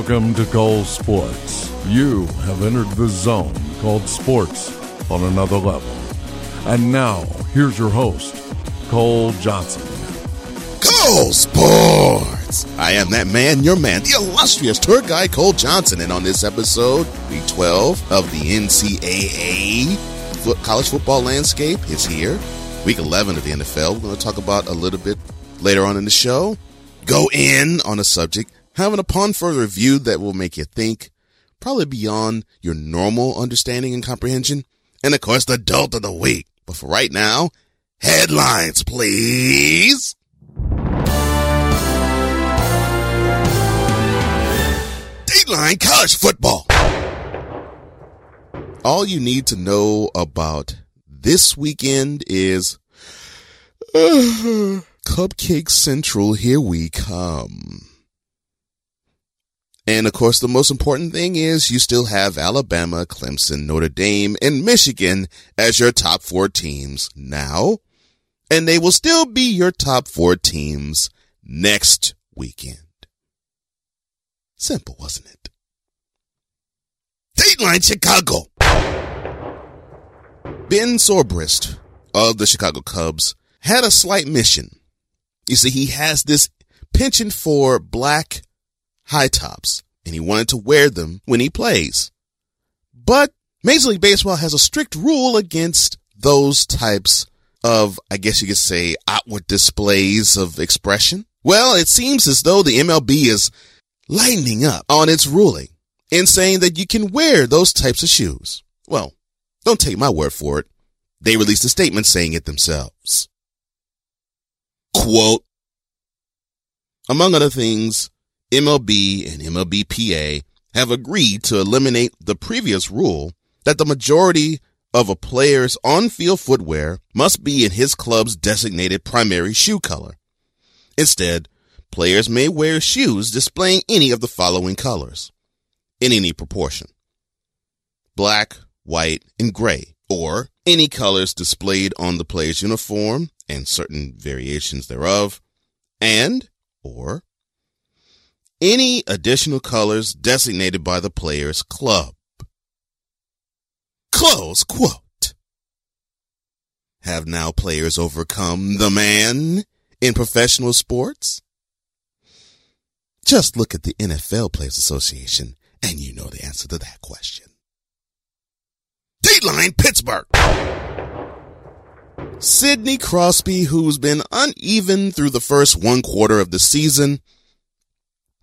Welcome to Cole Sports. You have entered the zone called sports on another level. And now, here's your host, Cole Johnson. Cole Sports! I am that man, your man, the illustrious tour guide Cole Johnson, and on this episode, week 12 of the NCAA college football landscape is here. Week 11 of the NFL, we're going to talk about a little bit later on in the show. Go in on a subject, having upon further review that will make you think, probably beyond your normal understanding and comprehension. And of course, the adult of the week. But for right now, headlines, please. Dateline college football. All you need to know about this weekend is Cupcake Central. Here we come. And of course, the most important thing is you still have Alabama, Clemson, Notre Dame, and Michigan as your top four teams now. And they will still be your top four teams next weekend. Simple, wasn't it? Dateline Chicago. Ben Zobrist of the Chicago Cubs had a slight mission. You see, he has this penchant for black high tops and he wanted to wear them when he plays. But Major League Baseball has a strict rule against those types of, I guess you could say, outward displays of expression. Well, it seems as though the MLB is lightening up on its ruling and saying that you can wear those types of shoes. Well, don't take my word for it. They released a statement saying it themselves. Quote, among other things, MLB and MLBPA have agreed to eliminate the previous rule that the majority of a player's on-field footwear must be in his club's designated primary shoe color. Instead, players may wear shoes displaying any of the following colors in any proportion. Black, white, and gray, or any colors displayed on the player's uniform and certain variations thereof, and or any additional colors designated by the player's club. Close quote. Have now players overcome the man in professional sports? Just look at the NFL Players Association and you know the answer to that question. Dateline Pittsburgh. Sidney Crosby, who's been uneven through the first one quarter of the season,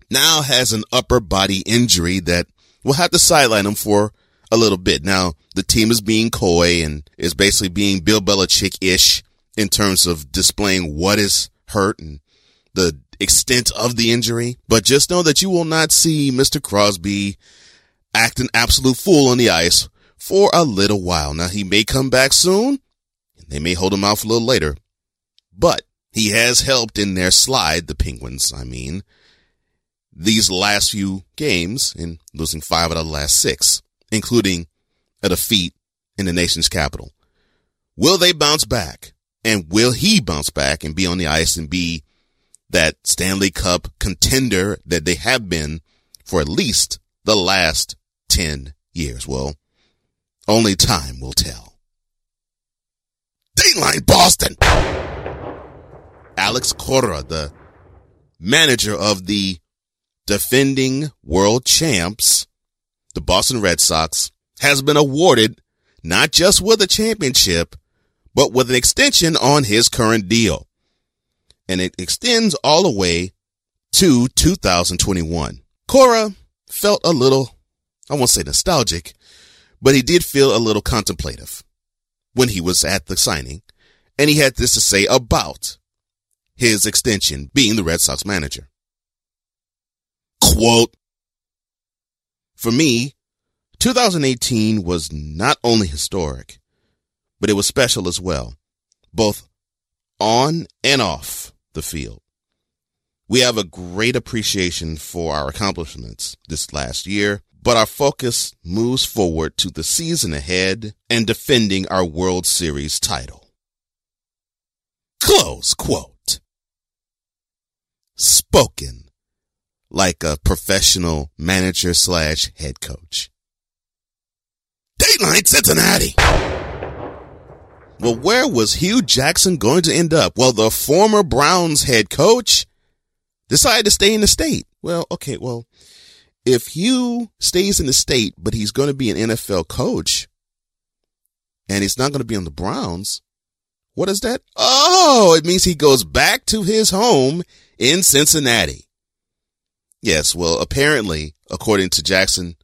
now has an upper body injury that will have to sideline him for a little bit. Now, the team is being coy and is basically being Bill Belichick-ish in terms of displaying what is hurt and the extent of the injury. But just know that you will not see Mr. Crosby act an absolute fool on the ice for a little while. Now, he may come back soon. and They may hold him for a little later, but he has helped in their slide, the Penguins, I mean, these last few games and losing five out of the last six, including a defeat in the nation's capital. Will they bounce back? And will he bounce back and be on the ice and be that Stanley Cup contender that they have been for at least the last 10 years? Well, only time will tell. Dateline Boston! Alex Cora, the manager of the defending world champs, the Boston Red Sox, has been awarded not just with a championship, but with an extension on his current deal. And it extends all the way to 2021. Cora felt a little, I won't say nostalgic, but he did feel a little contemplative when he was at the signing. And he had this to say about his extension being the Red Sox manager. Quote, for me, 2018 was not only historic, but it was special as well, both on and off the field. We have a great appreciation for our accomplishments this last year, but our focus moves forward to the season ahead and defending our World Series title. Close quote. Spoken like a professional manager slash head coach. Dateline Cincinnati. Well, where was Hue Jackson going to end up? Well, the former Browns head coach decided to stay in the state. Well, okay, well, if Hue stays in the state, but he's going to be an NFL coach and he's not going to be on the Browns, what is that? Oh, it means he goes back to his home in Cincinnati. Yes, well, apparently, according to Jackson,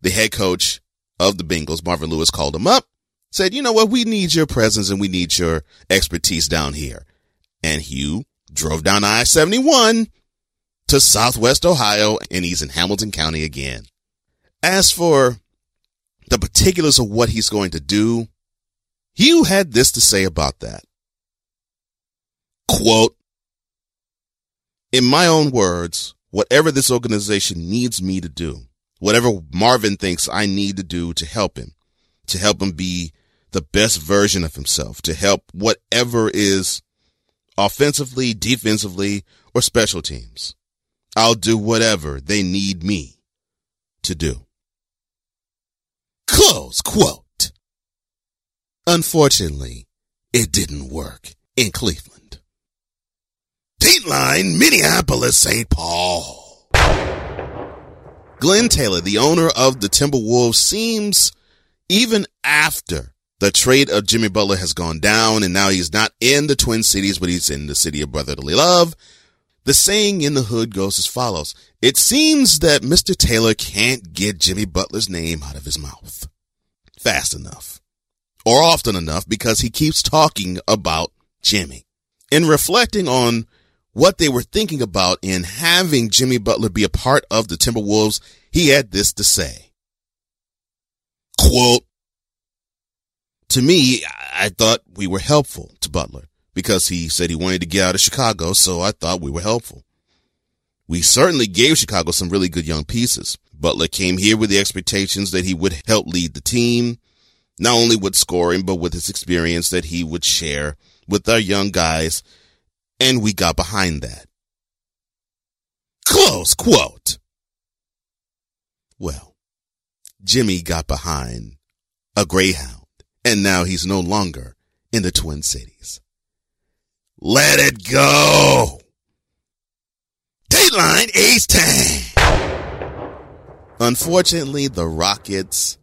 the head coach of the Bengals, Marvin Lewis, called him up, said, you know what? We need your presence and we need your expertise down here. And Hue drove down I-71 to Southwest Ohio and he's in Hamilton County again. As for the particulars of what he's going to do, Hue had this to say about that. Quote, in my own words, whatever this organization needs me to do, whatever Marvin thinks I need to do to help him, to help him be the best version of himself, to help whatever is offensively, defensively, or special teams. I'll do whatever they need me to do. Close quote. Unfortunately, it didn't work in Cleveland. Dateline, Minneapolis, St. Paul. Glenn Taylor, the owner of the Timberwolves, seems even after the trade of Jimmy Butler has gone down and now he's not in the Twin Cities, but he's in the city of brotherly love. The saying in the hood goes as follows. It seems that Mr. Taylor can't get Jimmy Butler's name out of his mouth fast enough or often enough because he keeps talking about Jimmy. In reflecting on what they were thinking about in having Jimmy Butler be a part of the Timberwolves, he had this to say. Quote, to me, I thought we were helpful to Butler because he said he wanted to get out of Chicago, so I thought we were helpful. We certainly gave Chicago some really good young pieces. Butler came here with the expectations that he would help lead the team, not only with scoring, but with his experience that he would share with our young guys and we got behind that. Close quote. Well, Jimmy got behind a Greyhound, and now he's no longer in the Twin Cities. Let it go! Dateline Ace Tang! Unfortunately, the Rockets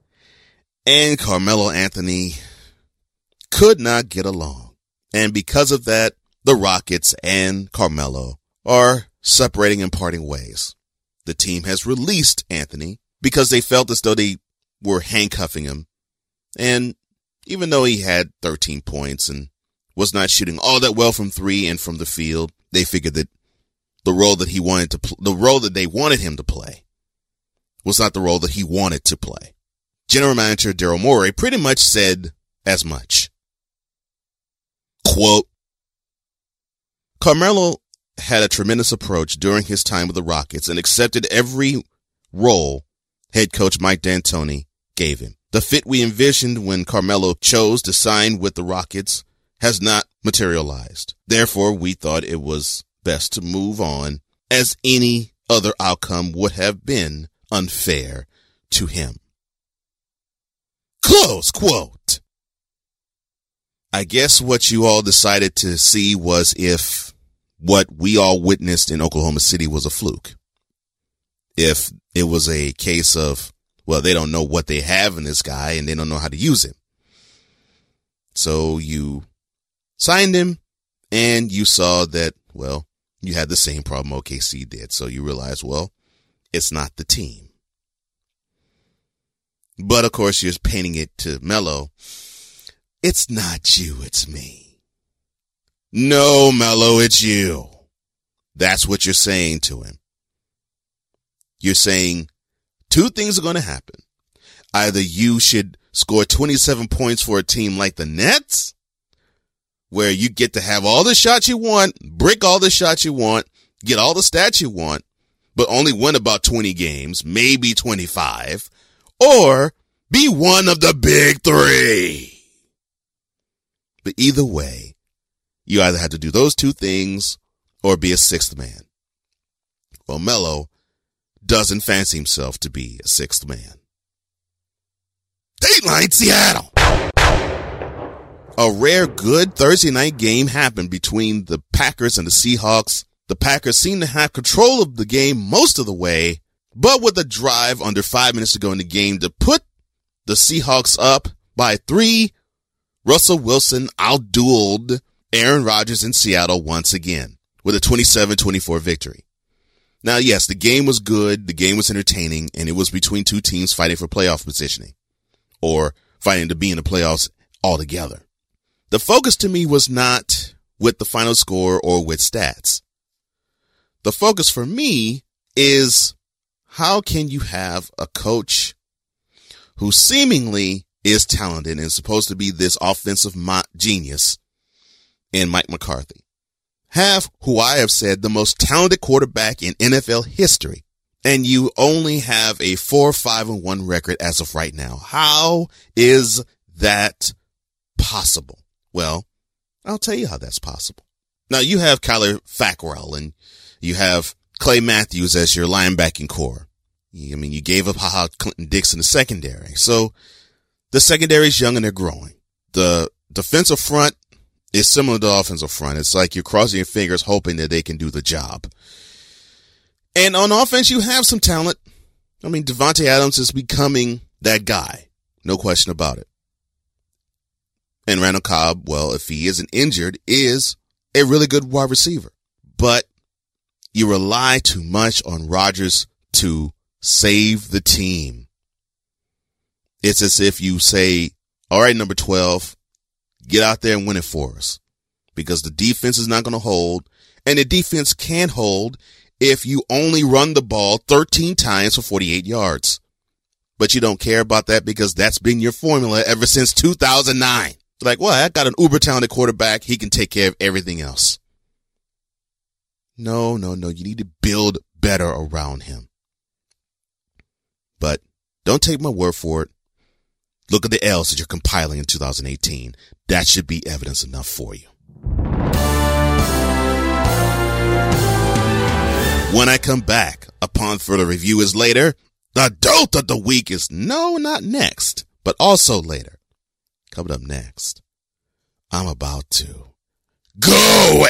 and Carmelo Anthony could not get along. And because of that, the Rockets and Carmelo are separating and parting ways. The team has released Anthony because they felt as though they were handcuffing him. And even though he had 13 points and was not shooting all that well from three and from the field, they figured that the role that he wanted to, pl- the role that they wanted him to play was not the role that he wanted to play. General manager Daryl Morey pretty much said as much. Quote, Carmelo had a tremendous approach during his time with the Rockets and accepted every role head coach Mike D'Antoni gave him. The fit we envisioned when Carmelo chose to sign with the Rockets has not materialized. Therefore, we thought it was best to move on as any other outcome would have been unfair to him. Close quote. I guess what you all decided to see was if what we all witnessed in Oklahoma City was a fluke. If it was a case of, well, they don't know what they have in this guy and they don't know how to use him. So you signed him and you saw that, well, you had the same problem OKC did. So you realize, well, it's not the team. But of course, you're painting it to Melo. It's not you, it's me. No, Melo, it's you. That's what you're saying to him. You're saying two things are going to happen. Either you should score 27 points for a team like the Nets, where you get to have all the shots you want, brick all the shots you want, get all the stats you want, but only win about 20 games, maybe 25, or be one of the big three. But either way, you either have to do those two things or be a sixth man. Well, Melo doesn't fancy himself to be a sixth man. Dateline Seattle. A rare good Thursday night game happened between the Packers and the Seahawks. The Packers seemed to have control of the game most of the way, but with a drive under five minutes to go in the game to put the Seahawks up by three, Russell Wilson outdueled Aaron Rodgers in Seattle once again with a 27-24 victory. Now, yes, the game was good. The game was entertaining and it was between two teams fighting for playoff positioning or fighting to be in the playoffs altogether. The focus to me was not with the final score or with stats. The focus for me is how can you have a coach who seemingly is talented and is supposed to be this offensive genius in Mike McCarthy have who I have said the most talented quarterback in NFL history and you only have a four, five and one record as of right now. How is that possible? Well, I'll tell you how that's possible. Now you have Kyler Fackrell and you have Clay Matthews as your linebacking corps. I mean, you gave up Ha Clinton Dix in the secondary. So the secondary is young and they're growing. The defensive front is similar to the offensive front. It's like you're crossing your fingers hoping that they can do the job. And on offense, you have some talent. I mean, Davante Adams is becoming that guy. No question about it. And Randall Cobb, well, if he isn't injured, is a really good wide receiver. But you rely too much on Rodgers to save the team. It's as if you say, all right, number 12, get out there and win it for us because the defense is not going to hold and the defense can hold if you only run the ball 13 times for 48 yards. But you don't care about that because that's been your formula ever since 2009. Like, well, I got an uber talented quarterback. He can take care of everything else. No, no, no. You need to build better around him. But don't take my word for it. Look at the L's that you're compiling in 2018. That should be evidence enough for you. When I come back, upon further review is later, the dolt of the week is no, not next, but also later. Coming up next, I'm about to go.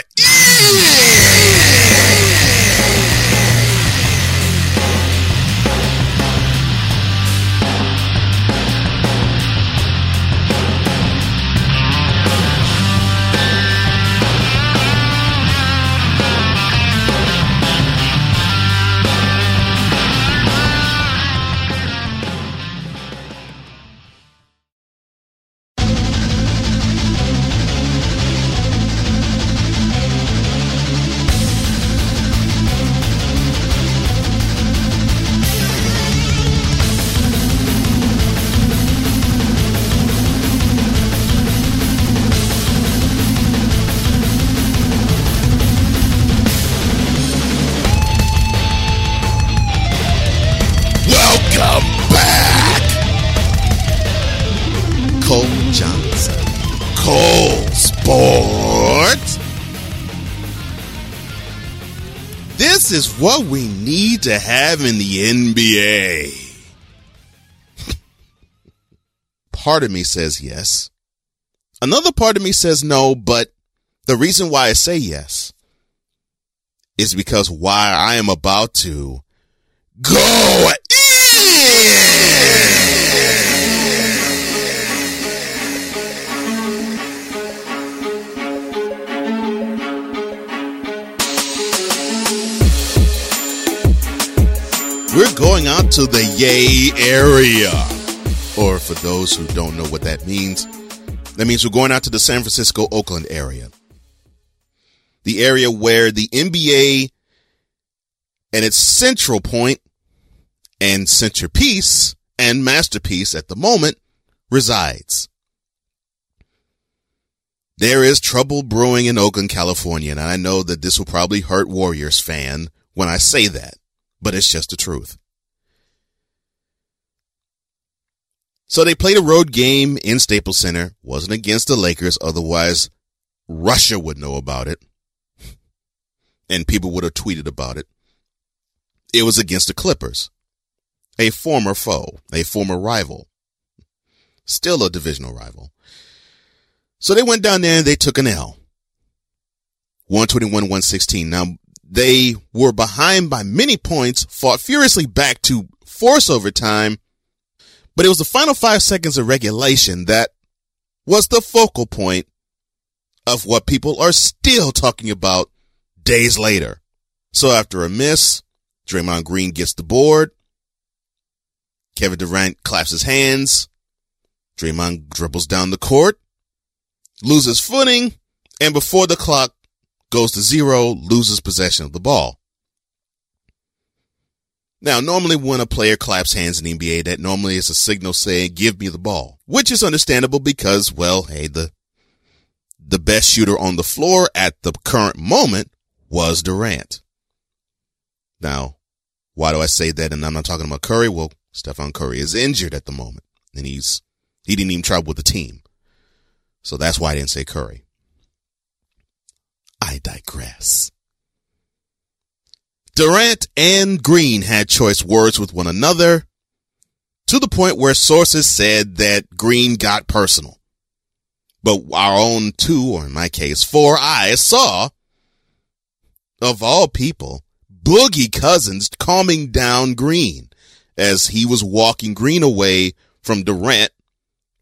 Is what we need to have in the NBA. part of me says yes. Another part of me says no, but the reason why I say yes is because why I am about to go We're going out to the Yay area. Or for those who don't know what that means, that means we're going out to the San Francisco, Oakland area. The area where the NBA and its central point and centerpiece and masterpiece at the moment resides. There is trouble brewing in Oakland, California, and I know that this will probably hurt Warriors fan when I say that but it's just the truth. So they played a road game in Staples Center. Wasn't against the Lakers. Otherwise, Russia would know about it. And people would have tweeted about it. It was against the Clippers, a former foe, a former rival, still a divisional rival. So they went down there and they took an L. 121 116. Now, they were behind by many points, fought furiously back to force overtime, but it was the final five seconds of regulation that was the focal point of what people are still talking about days later. So after a miss, Draymond Green gets the board. Kevin Durant claps his hands. Draymond dribbles down the court, loses footing, and before the clock goes to zero, loses possession of the ball. Now, normally when a player claps hands in the NBA, that normally is a signal saying, give me the ball, which is understandable because, well, hey, the, the best shooter on the floor at the current moment was Durant. Now, why do I say that? And I'm not talking about Curry. Well, Stephen Curry is injured at the moment and he's, he didn't even travel with the team. So that's why I didn't say Curry. I digress. Durant and Green had choice words with one another to the point where sources said that Green got personal. But our own two, or in my case, four eyes saw, of all people, Boogie Cousins calming down Green as he was walking Green away from Durant,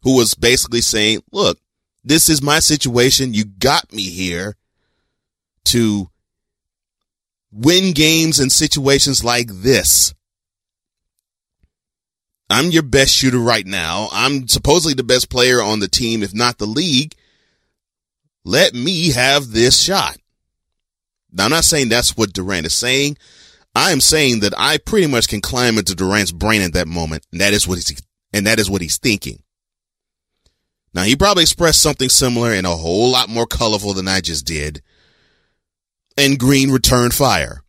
who was basically saying, look, this is my situation. You got me here to win games in situations like this. I'm your best shooter right now. I'm supposedly the best player on the team, if not the league. Let me have this shot. Now, I'm not saying that's what Durant is saying. I am saying that I pretty much can climb into Durant's brain at that moment, and that is what he's and that is what he's thinking. Now, he probably expressed something similar and a whole lot more colorful than I just did. And Green returned fire.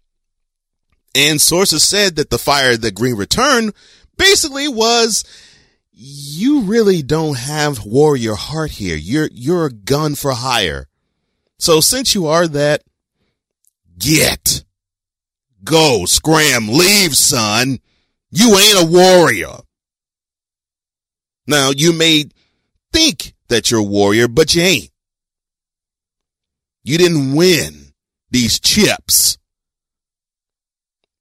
And sources said that the fire that Green returned basically was, you really don't have warrior heart here. You're, you're a gun for hire. So since you are that, get, go, scram, leave, son. You ain't a warrior. Now you may think that you're a warrior, but you ain't. You didn't win these chips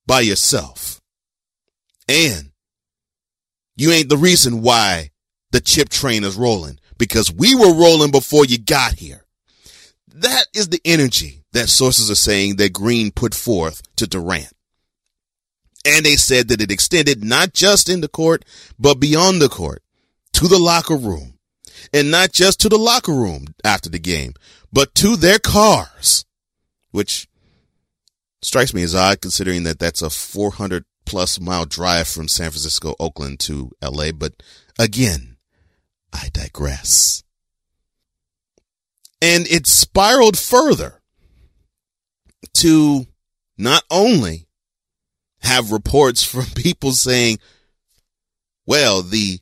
by yourself. And you ain't the reason why the chip train is rolling because we were rolling before you got here. That is the energy that sources are saying that Green put forth to Durant. And they said that it extended not just in the court, but beyond the court to the locker room and not just to the locker room after the game, but to their cars, which strikes me as odd considering that that's a 400 plus mile drive from San Francisco, Oakland to LA. But again, I digress. And it spiraled further to not only have reports from people saying, well, the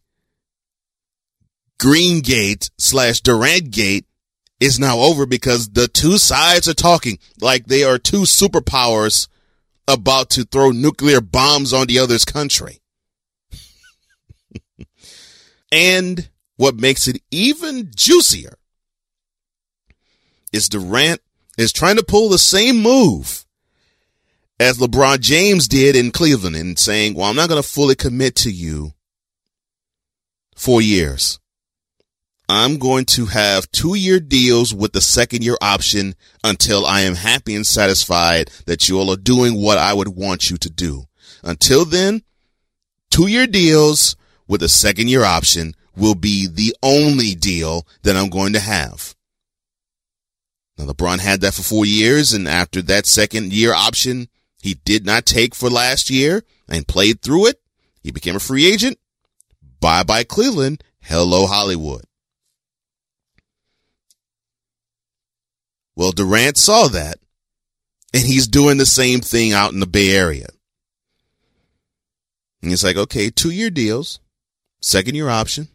Green Gate slash Durant Gate is now over because the two sides are talking like they are two superpowers about to throw nuclear bombs on the other's country. and what makes it even juicier is Durant is trying to pull the same move as LeBron James did in Cleveland and saying, well, I'm not going to fully commit to you for years. I'm going to have two year deals with the second year option until I am happy and satisfied that you all are doing what I would want you to do. Until then, two year deals with a second year option will be the only deal that I'm going to have. Now, LeBron had that for four years, and after that second year option, he did not take for last year and played through it. He became a free agent. Bye bye Cleveland. Hello Hollywood. Well, Durant saw that and he's doing the same thing out in the Bay Area. And he's like, okay, two year deals, second year option.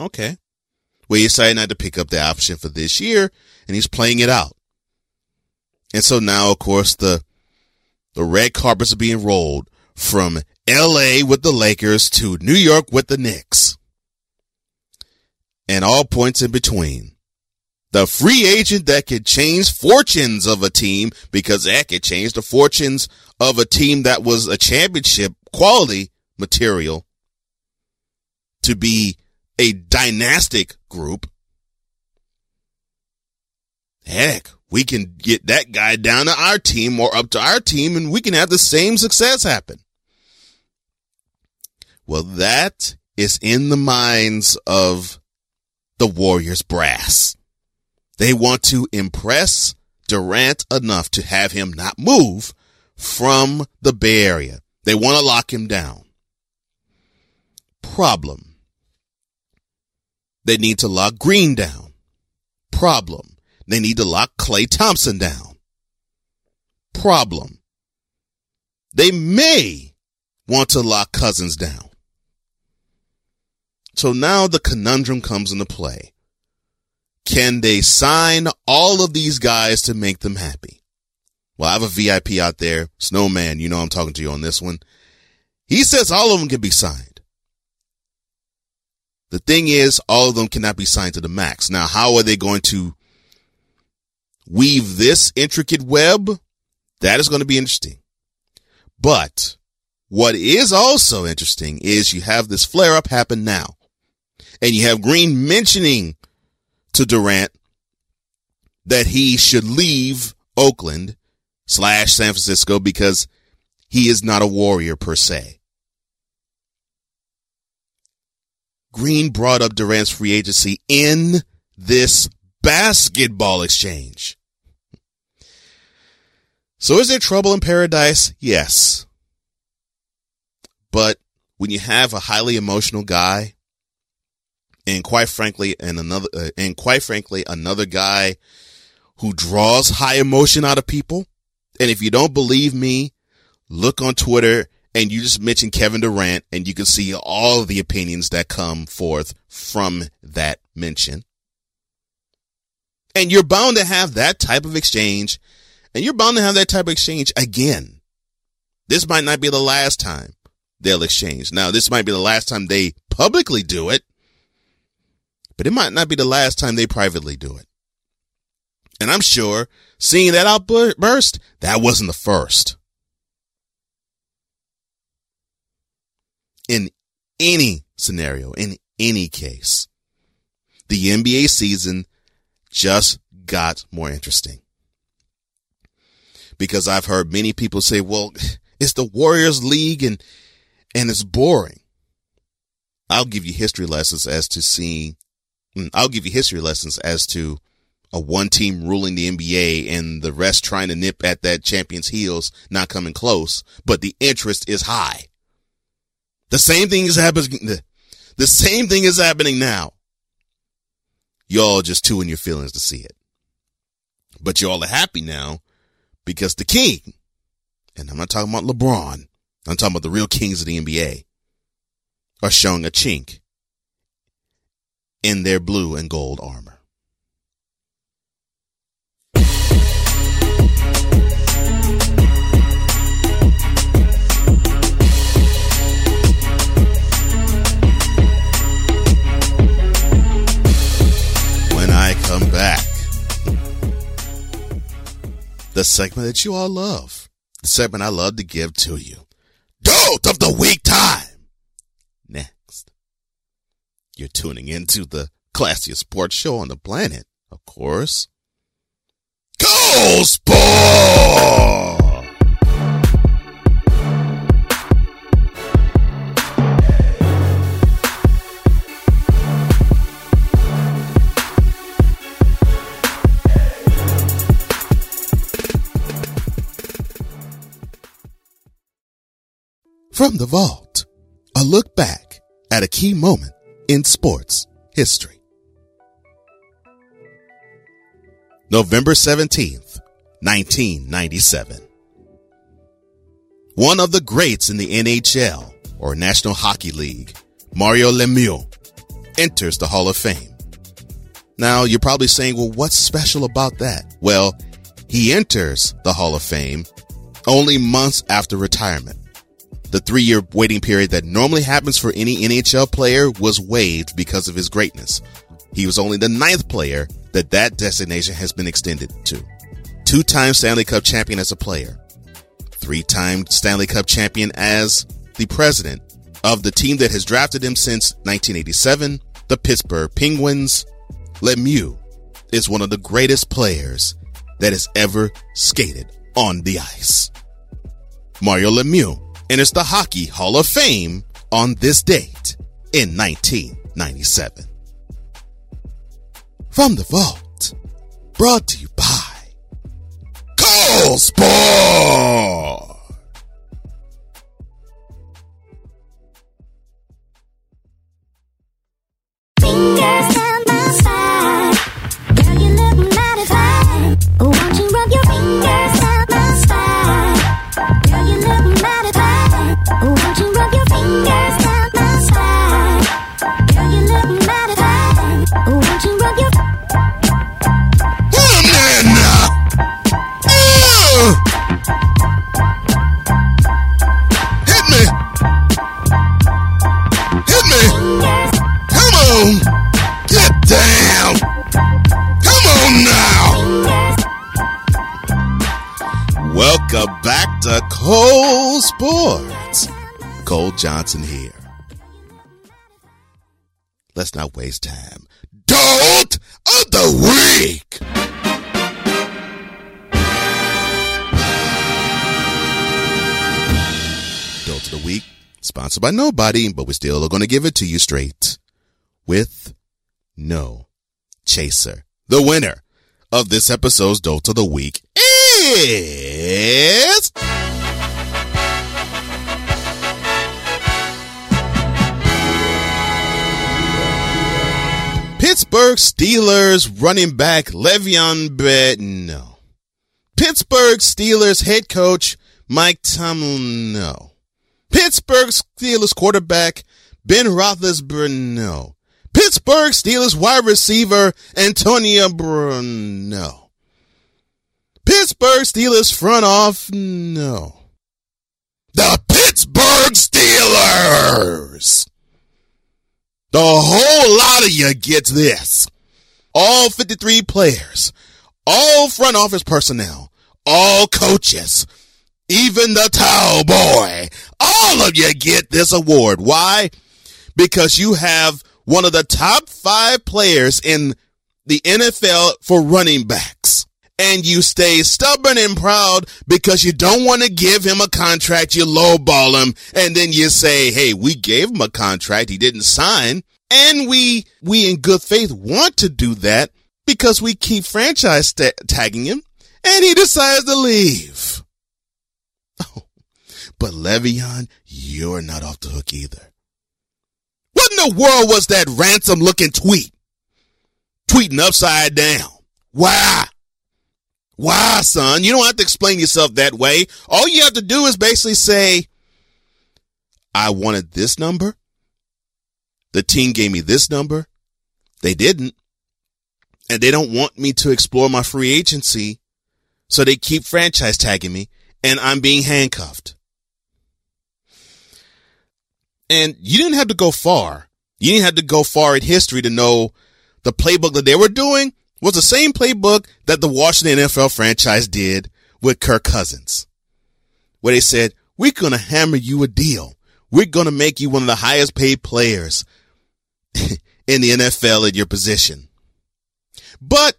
Okay. Well, he decided not to pick up the option for this year and he's playing it out. And so now, of course, the the red carpets are being rolled from LA with the Lakers to New York with the Knicks. And all points in between. The free agent that could change fortunes of a team because that could change the fortunes of a team that was a championship quality material to be a dynastic group. Heck, we can get that guy down to our team or up to our team and we can have the same success happen. Well, that is in the minds of the Warriors brass. They want to impress Durant enough to have him not move from the Bay Area. They want to lock him down. Problem. They need to lock Green down. Problem. They need to lock Klay Thompson down. Problem. They may want to lock Cousins down. So now the conundrum comes into play. Can they sign all of these guys to make them happy? Well, I have a VIP out there, Snowman. You know I'm talking to you on this one. He says all of them can be signed. The thing is, all of them cannot be signed to the max. Now, how are they going to weave this intricate web? That is going to be interesting. But what is also interesting is you have this flare up happen now. And you have Green mentioning to Durant that he should leave Oakland slash San Francisco because he is not a warrior per se. Green brought up Durant's free agency in this basketball exchange. So is there trouble in paradise? Yes. But when you have a highly emotional guy and quite frankly, and another, uh, and quite frankly, another guy who draws high emotion out of people. And if you don't believe me, look on Twitter and you just mention Kevin Durant and you can see all the opinions that come forth from that mention. And you're bound to have that type of exchange and you're bound to have that type of exchange again. This might not be the last time they'll exchange. Now, this might be the last time they publicly do it but it might not be the last time they privately do it. And I'm sure seeing that outburst, that wasn't the first. In any scenario, in any case, the NBA season just got more interesting. Because I've heard many people say, well, it's the Warriors league and, and it's boring. I'll give you history lessons as to seeing Mm, I'll give you history lessons as to a one team ruling the NBA and the rest trying to nip at that champion's heels, not coming close, but the interest is high. The same thing is happening. The same thing is happening now. Y'all just too in your feelings to see it. But y'all are happy now because the king, and I'm not talking about LeBron, I'm talking about the real kings of the NBA, are showing a chink in their blue and gold armor. When I come back, the segment that you all love, the segment I love to give to you. Dote of the week time. You're tuning into the classiest sports show on the planet, of course. Go Sport! From the vault, a look back at a key moment in sports history. November 17th, 1997. One of the greats in the NHL or National Hockey League, Mario Lemieux, enters the Hall of Fame. Now you're probably saying, well, what's special about that? Well, he enters the Hall of Fame only months after retirement. The three year waiting period that normally happens for any NHL player was waived because of his greatness. He was only the ninth player that that designation has been extended to. Two time Stanley Cup champion as a player, three time Stanley Cup champion as the president of the team that has drafted him since 1987, the Pittsburgh Penguins. Lemieux is one of the greatest players that has ever skated on the ice. Mario Lemieux enters the Hockey Hall of Fame on this date in 1997. From the vault, brought to you by Sport. Fingers Welcome back to Cole Sports. Cole Johnson here. Let's not waste time. Dolt of the week. Dolt of the week, sponsored by nobody, but we still are going to give it to you straight with no chaser. The winner of this episode's Dolt of the Week is. Pittsburgh Steelers running back Le'Veon Bell. No. Pittsburgh Steelers head coach Mike Tomlin. No. Pittsburgh Steelers quarterback Ben Roethlisberger. No. Pittsburgh Steelers wide receiver Antonio Brown. Pittsburgh Steelers front off. No. The Pittsburgh Steelers. The whole lot of you gets this. All 53 players, all front office personnel, all coaches, even the towel boy, all of you get this award. Why? Because you have one of the top five players in the NFL for running backs. And you stay stubborn and proud because you don't want to give him a contract. You lowball him. And then you say, Hey, we gave him a contract. He didn't sign. And we, we in good faith want to do that because we keep franchise sta tagging him and he decides to leave. Oh, but Le'Veon, you're not off the hook either. What in the world was that ransom looking tweet? Tweeting upside down. Why? Why, son? You don't have to explain yourself that way. All you have to do is basically say, I wanted this number. The team gave me this number. They didn't. And they don't want me to explore my free agency. So they keep franchise tagging me and I'm being handcuffed. And you didn't have to go far. You didn't have to go far in history to know the playbook that they were doing was the same playbook that the Washington NFL franchise did with Kirk Cousins, where they said, we're going to hammer you a deal. We're going to make you one of the highest paid players in the NFL at your position. But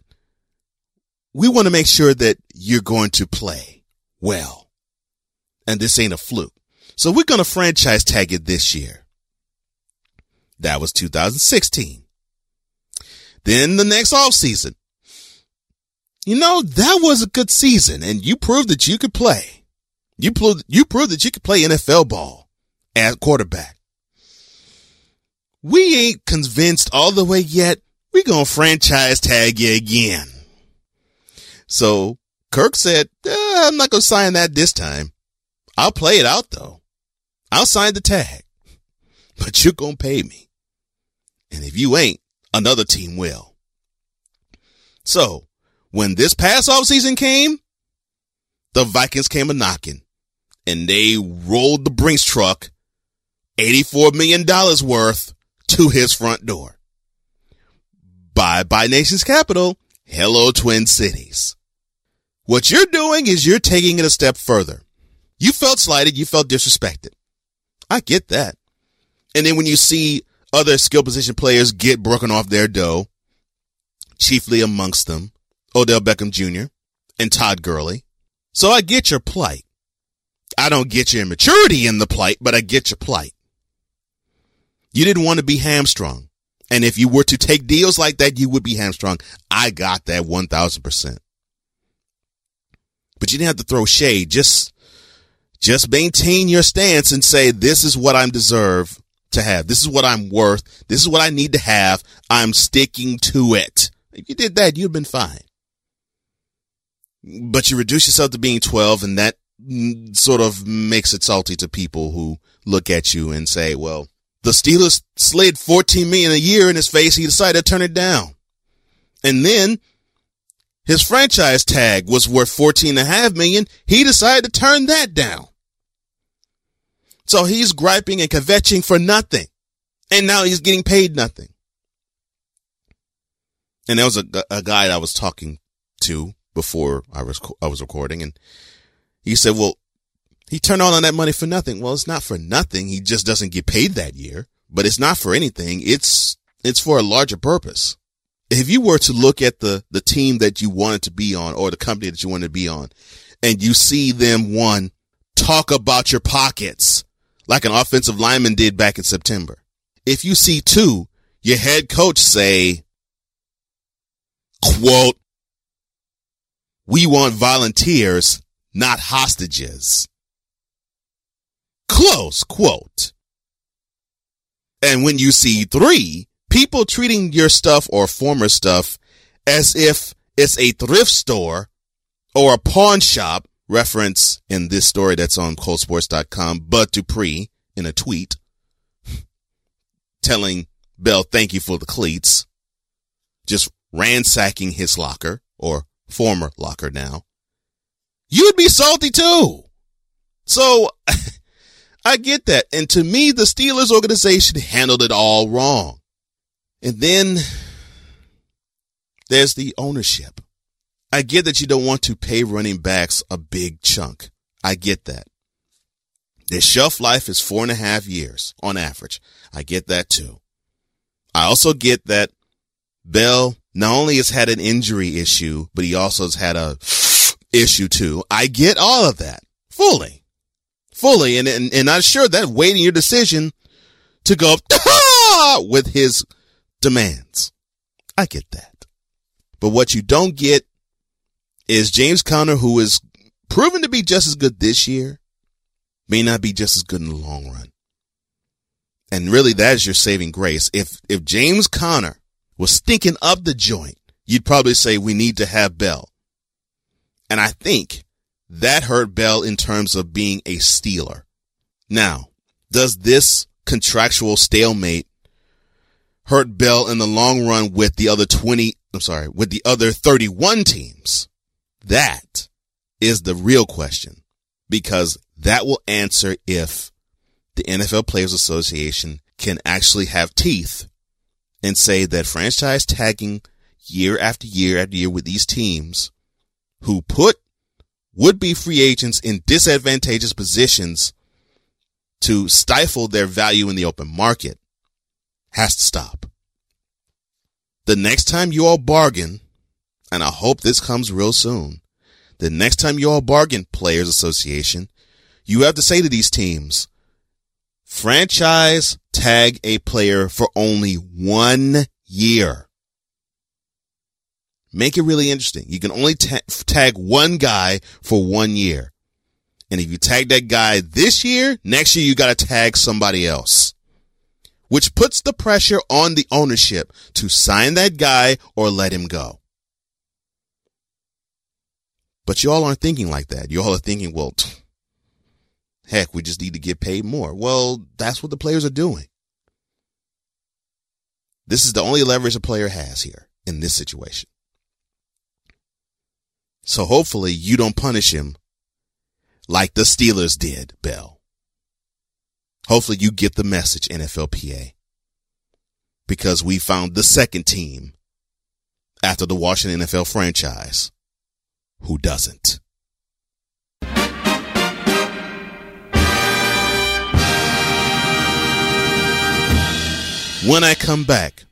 we want to make sure that you're going to play well. And this ain't a fluke. So we're going to franchise tag it this year. That was 2016. Then the next off season. You know, that was a good season and you proved that you could play. You proved, you proved that you could play NFL ball at quarterback. We ain't convinced all the way yet. We gonna franchise tag you again. So Kirk said, eh, I'm not gonna sign that this time. I'll play it out though. I'll sign the tag, but you're gonna pay me. And if you ain't, another team will. So when this past off season came, the Vikings came a knocking and they rolled the Brinks truck, $84 million worth to his front door. Bye bye nation's capital. Hello Twin Cities. What you're doing is you're taking it a step further. You felt slighted. You felt disrespected. I get that. And then when you see other skill position players get broken off their dough, chiefly amongst them, Odell Beckham Jr. and Todd Gurley. So I get your plight. I don't get your immaturity in the plight, but I get your plight. You didn't want to be hamstrung. And if you were to take deals like that, you would be hamstrung. I got that 1000%. But you didn't have to throw shade. Just, just maintain your stance and say, this is what I'm deserve to have. This is what I'm worth. This is what I need to have. I'm sticking to it. If you did that, you'd have been fine. But you reduce yourself to being 12 and that sort of makes it salty to people who look at you and say, well, the Steelers slid 14 million a year in his face. He decided to turn it down. And then his franchise tag was worth 14 and a half million. He decided to turn that down. So he's griping and kvetching for nothing. And now he's getting paid nothing. And there was a, a guy I was talking to before I was, I was recording and he said, well, he turned on that money for nothing. Well, it's not for nothing. He just doesn't get paid that year, but it's not for anything. It's, it's for a larger purpose. If you were to look at the, the team that you wanted to be on or the company that you wanted to be on and you see them one talk about your pockets like an offensive lineman did back in September. If you see two, your head coach say, quote, we want volunteers, not hostages. Close quote. And when you see three, people treating your stuff or former stuff as if it's a thrift store or a pawn shop, reference in this story that's on colesports.com, Bud Dupree in a tweet telling Bell thank you for the cleats, just ransacking his locker or former locker now. You'd be salty too. So I get that. And to me, the Steelers organization handled it all wrong. And then there's the ownership. I get that you don't want to pay running backs a big chunk. I get that. Their shelf life is four and a half years on average. I get that too. I also get that Bell not only has had an injury issue, but he also has had a issue too. I get all of that fully fully and, and, and I'm sure that waiting your decision to go with his demands. I get that. But what you don't get is James Conner, who is proven to be just as good this year, may not be just as good in the long run. And really that is your saving grace. If, if James Conner was stinking up the joint, you'd probably say we need to have Bell. And I think that hurt Bell in terms of being a Steeler. Now, does this contractual stalemate hurt Bell in the long run with the other 20, I'm sorry, with the other 31 teams? That is the real question because that will answer if the NFL Players Association can actually have teeth and say that franchise tagging year after year after year with these teams who put would be free agents in disadvantageous positions to stifle their value in the open market has to stop. The next time you all bargain, and I hope this comes real soon, the next time you all bargain, Players Association, you have to say to these teams, franchise tag a player for only one year. Make it really interesting. You can only ta- tag one guy for one year. And if you tag that guy this year, next year you got to tag somebody else. Which puts the pressure on the ownership to sign that guy or let him go. But y'all aren't thinking like that. Y'all are thinking, well, heck, we just need to get paid more. Well, that's what the players are doing. This is the only leverage a player has here in this situation. So hopefully you don't punish him like the Steelers did, Bell. Hopefully you get the message, NFLPA. Because we found the second team after the Washington NFL franchise who doesn't. When I come back,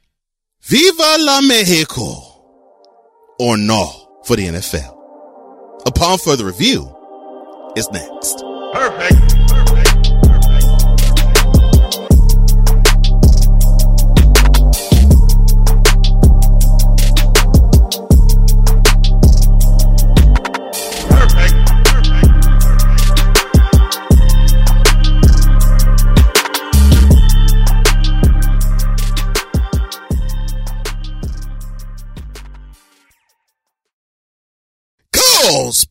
Viva la Mexico or no for the NFL. Upon further review is next. Perfect. Perfect.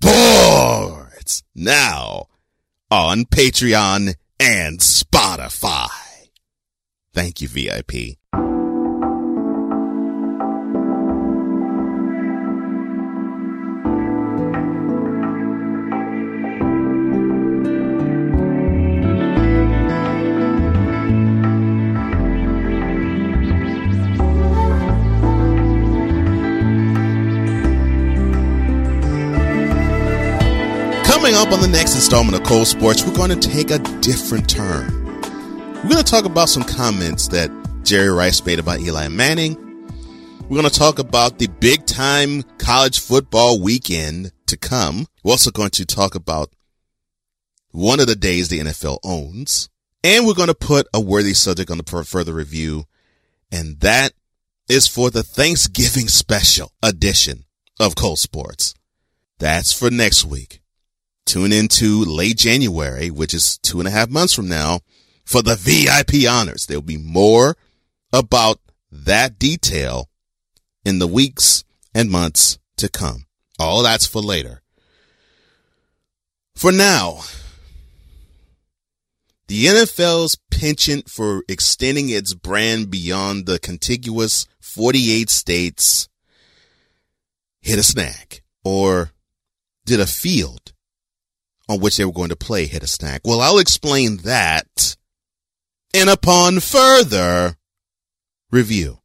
Sports now on Patreon and Spotify. Thank you, VIP. On the next installment of Cole Sports, we're going to take a different turn. We're going to talk about some comments that Jerry Rice made about Eli Manning. We're going to talk about the big time college football weekend to come. We're also going to talk about one of the days the NFL owns. And we're going to put a worthy subject on the further review. And that is for the Thanksgiving special edition of Cole Sports. That's for next week. Tune into late January, which is two and a half months from now, for the VIP honors. There'll be more about that detail in the weeks and months to come. All that's for later. For now, the NFL's penchant for extending its brand beyond the contiguous 48 states hit a snag or did a field on which they were going to play hit a snag. Well, I'll explain that and upon further review.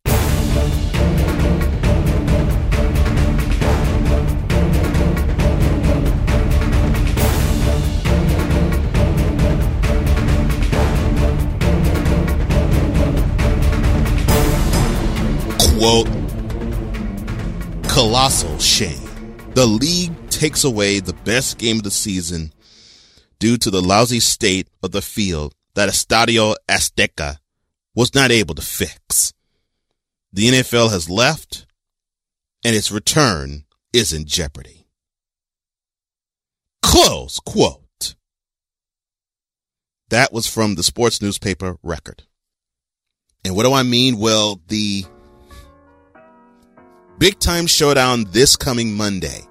Quote, colossal shame. The league takes away the best game of the season due to the lousy state of the field that Estadio Azteca was not able to fix. The NFL has left and its return is in jeopardy. Close quote. That was from the sports newspaper record. And what do I mean? Well, the big time showdown this coming Monday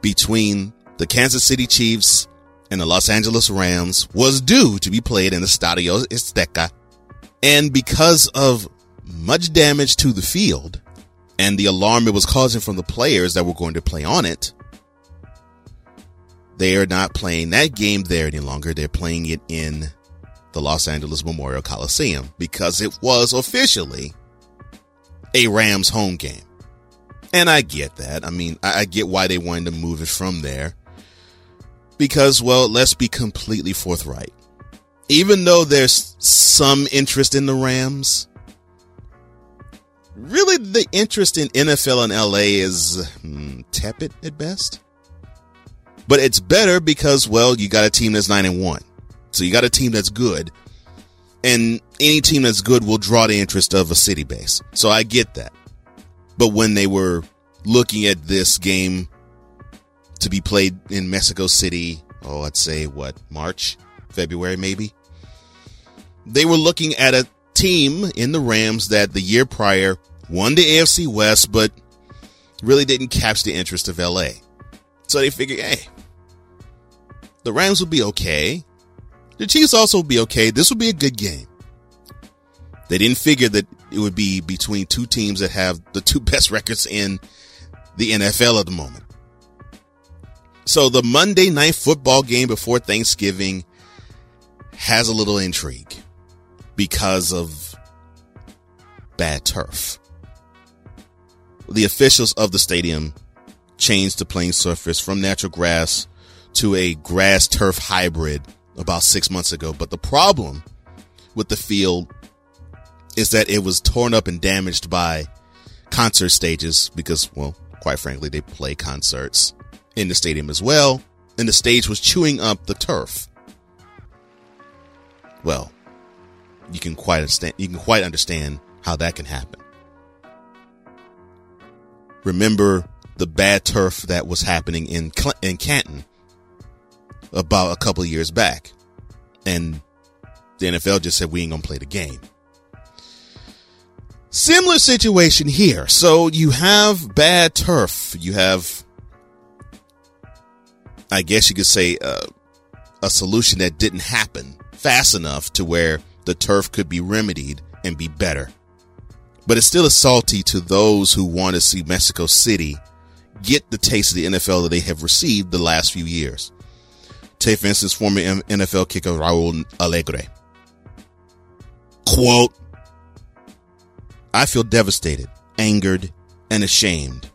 between the Kansas City Chiefs and the Los Angeles Rams was due to be played in the Estadio Azteca. And because of much damage to the field and the alarm it was causing from the players that were going to play on it, they are not playing that game there any longer. They're playing it in the Los Angeles Memorial Coliseum because it was officially a Rams home game. And I get that. I mean, I, get why they wanted to move it from there. Because, well, let's be completely forthright. Even though there's some interest in the Rams, really the interest in NFL and LA is hmm, tepid at best. But it's better because, well, you got a team that's nine and one. So you got a team that's good. And any team that's good will draw the interest of a city base. So I get that. But when they were looking at this game to be played in Mexico City, oh, I'd say what, March, February, maybe? They were looking at a team in the Rams that the year prior won the AFC West, but really didn't catch the interest of LA. So they figured, hey, the Rams will be okay. The Chiefs also will be okay. This will be a good game. They didn't figure that it would be between two teams that have the two best records in the NFL at the moment. So the Monday night football game before Thanksgiving has a little intrigue because of bad turf. The officials of the stadium changed the playing surface from natural grass to a grass turf hybrid about six months ago. But the problem with the field is that it was torn up and damaged by concert stages because, well, quite frankly, they play concerts in the stadium as well. And the stage was chewing up the turf. Well, you can quite understand, you can quite understand how that can happen. Remember the bad turf that was happening in Cl- in Canton about a couple years back. And the NFL just said we ain't gonna play the game. Similar situation here. So you have bad turf. You have, I guess you could say, uh, a solution that didn't happen fast enough to where the turf could be remedied and be better. But it's still a salty to those who want to see Mexico City get the taste of the NFL that they have received the last few years. Take, for instance, former NFL kicker Raul Alegre. Quote, I feel devastated, angered, and ashamed.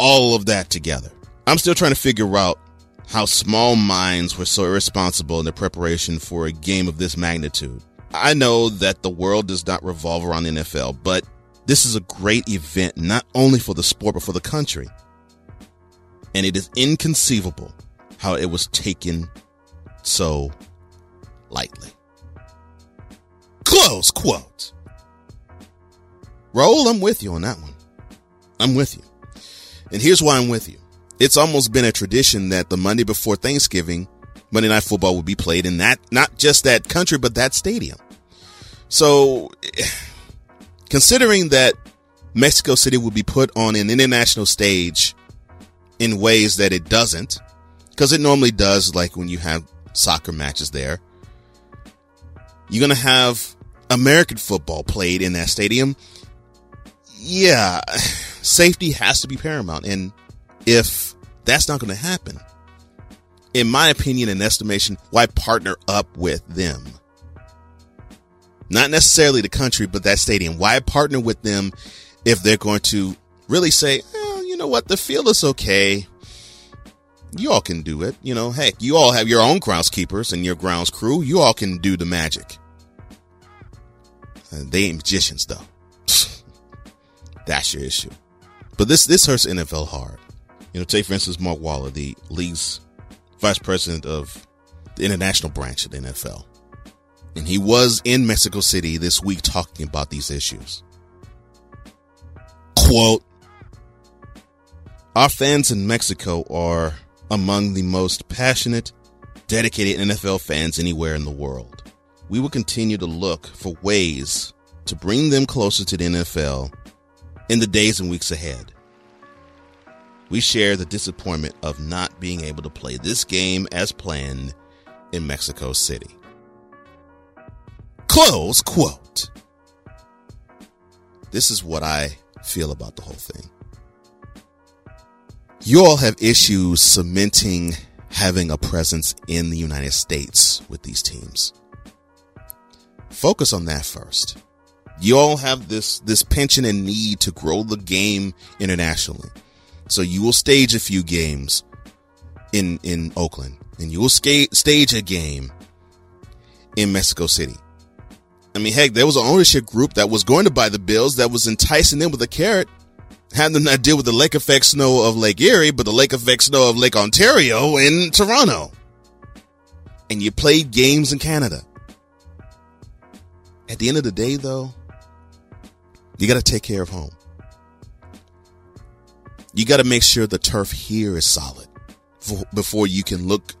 All of that together. I'm still trying to figure out how small minds were so irresponsible in the preparation for a game of this magnitude. I know that the world does not revolve around the NFL, but this is a great event, not only for the sport, but for the country. And it is inconceivable how it was taken so lightly. Close quote. Raul, I'm with you on that one. I'm with you. And here's why I'm with you. It's almost been a tradition that the Monday before Thanksgiving, Monday Night Football would be played in that, not just that country, but that stadium. So, considering that Mexico City will be put on an international stage in ways that it doesn't, because it normally does, like when you have soccer matches there, you're going to have American football played in that stadium. Yeah, safety has to be paramount. And if that's not going to happen, in my opinion and estimation, why partner up with them? Not necessarily the country, but that stadium. Why partner with them if they're going to really say, oh, you know what, the field is okay. You all can do it. You know, heck, you all have your own groundskeepers and your grounds crew. You all can do the magic. Uh, they ain't magicians though. That's your issue. But this this hurts NFL hard. You know, take for instance Mark Waller, the league's vice president of the international branch of the NFL. And he was in Mexico City this week talking about these issues. Quote Our fans in Mexico are among the most passionate, dedicated NFL fans anywhere in the world. We will continue to look for ways to bring them closer to the NFL in the days and weeks ahead. We share the disappointment of not being able to play this game as planned in Mexico City. Close quote. This is what I feel about the whole thing. You all have issues cementing having a presence in the United States with these teams. Focus on that first. You all have this, this penchant and need to grow the game internationally. So you will stage a few games in, in Oakland and you will stage a game in Mexico City. I mean, heck, there was an ownership group that was going to buy the Bills that was enticing them with a carrot, having them not deal with the lake effect snow of Lake Erie, but the lake effect snow of Lake Ontario in Toronto. And you played games in Canada. At the end of the day, though, you got to take care of home. You got to make sure the turf here is solid for, before you can look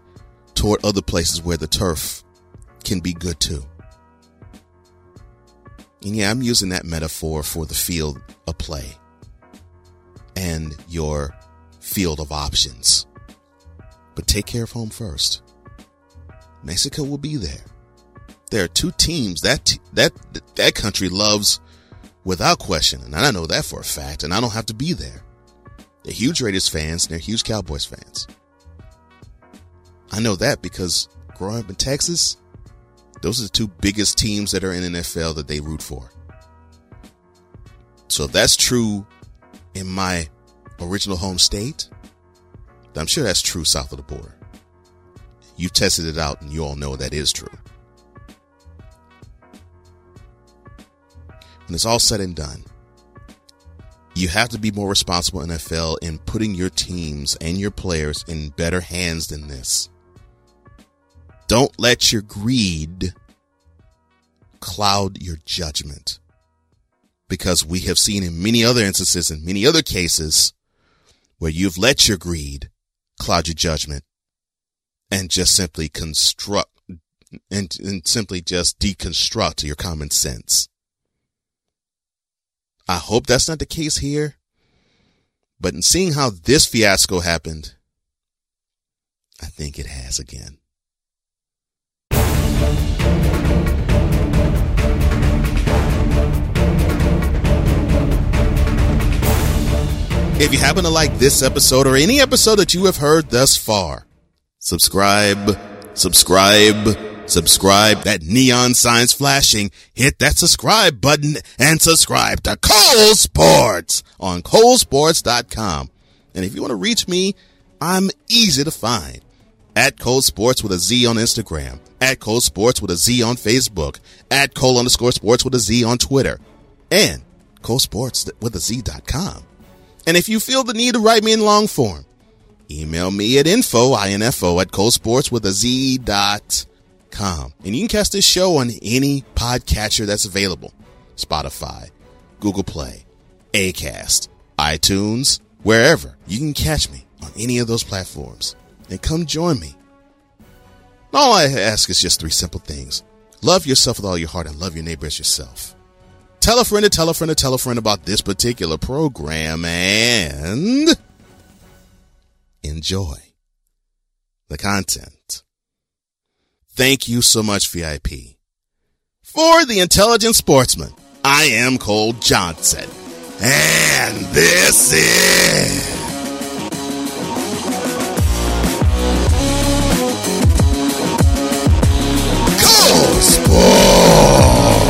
toward other places where the turf can be good too. And yeah, I'm using that metaphor for the field of play and your field of options. But take care of home first. Mexico will be there. There are two teams that that that country loves without question, and I know that for a fact, and I don't have to be there. They're huge Raiders fans and they're huge Cowboys fans. I know that because growing up in Texas, those are the two biggest teams that are in NFL that they root for. So if that's true in my original home state, I'm sure that's true south of the border. You've tested it out and you all know that is true. When it's all said and done, you have to be more responsible in NFL in putting your teams and your players in better hands than this. Don't let your greed cloud your judgment. Because we have seen in many other instances, in many other cases, where you've let your greed cloud your judgment and just simply construct and, and simply just deconstruct your common sense. I hope that's not the case here. But in seeing how this fiasco happened, I think it has again. If you happen to like this episode or any episode that you have heard thus far, subscribe, subscribe, subscribe. That neon sign's flashing. Hit that subscribe button and subscribe to Cole Sports on ColeSports.com. And if you want to reach me, I'm easy to find. At Cole Sports with a Z on Instagram. At Cole Sports with a Z on Facebook. At Cole underscore sports with a Z on Twitter. And Cole Sports with a Z.com. And if you feel the need to write me in long form, email me at info, info at colesports with a Z dot. And you can catch this show on any podcatcher that's available. Spotify, Google Play, Acast, iTunes, wherever. You can catch me on any of those platforms. And come join me. All I ask is just three simple things. Love yourself with all your heart and love your neighbor as yourself. Tell a friend to tell a friend to tell a friend about this particular program and enjoy the content. Thank you so much, VIP. For the intelligent sportsman, I am Cole Johnson. And this is Cole Sports.